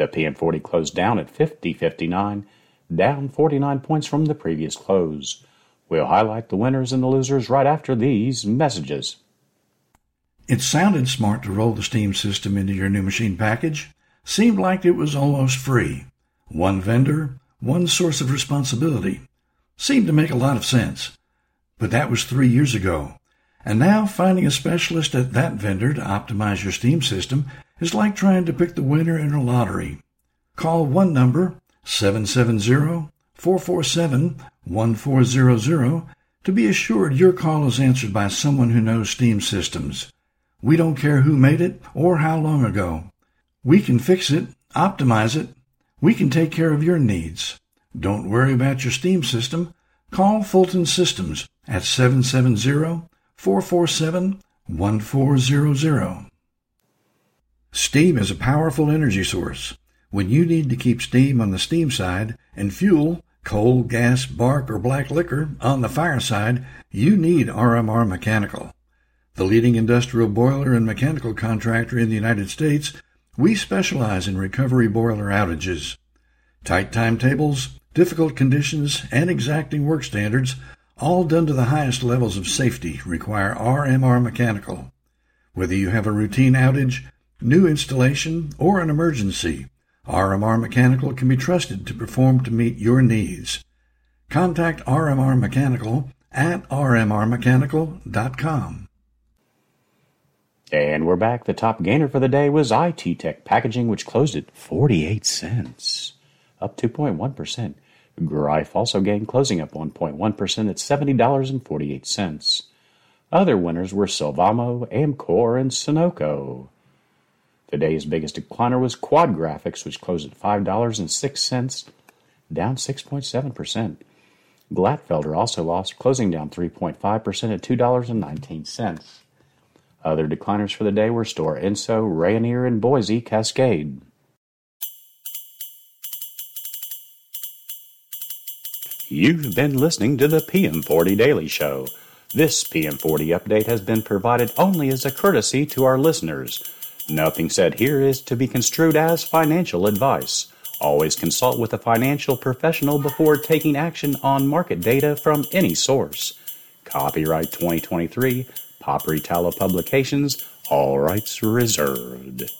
The PM40 closed down at 50.59, down 49 points from the previous close. We'll highlight the winners and the losers right after these messages. It sounded smart to roll the Steam system into your new machine package. Seemed like it was almost free. One vendor, one source of responsibility. Seemed to make a lot of sense. But that was three years ago. And now finding a specialist at that vendor to optimize your Steam system is like trying to pick the winner in a lottery. Call one number, 770-447-1400, to be assured your call is answered by someone who knows Steam systems. We don't care who made it or how long ago. We can fix it, optimize it. We can take care of your needs. Don't worry about your Steam system. Call Fulton Systems at 770 447 1400. Steam is a powerful energy source. When you need to keep steam on the steam side and fuel, coal, gas, bark, or black liquor on the fire side, you need RMR Mechanical. The leading industrial boiler and mechanical contractor in the United States, we specialize in recovery boiler outages. Tight timetables, difficult conditions, and exacting work standards, all done to the highest levels of safety, require RMR Mechanical. Whether you have a routine outage, new installation, or an emergency, RMR Mechanical can be trusted to perform to meet your needs. Contact RMR Mechanical at rmrmechanical.com. And we're back. The top gainer for the day was IT Tech Packaging, which closed at 48 cents, up 2.1%. Greif also gained, closing up 1.1% at $70.48. Other winners were Sylvamo, Amcor, and Sonoco. The day's biggest decliner was Quad Graphics, which closed at $5.06, down 6.7%. Glatfelter also lost, closing down 3.5% at $2.19. Other decliners for the day were Stora Enso, Rayonier, and Boise Cascade. You've been listening to the PM40 Daily Show. This PM40 update has been provided only as a courtesy to our listeners. Nothing said here is to be construed as financial advice. Always consult with a financial professional before taking action on market data from any source. Copyright 2023, Paperitalo Publications, all rights reserved.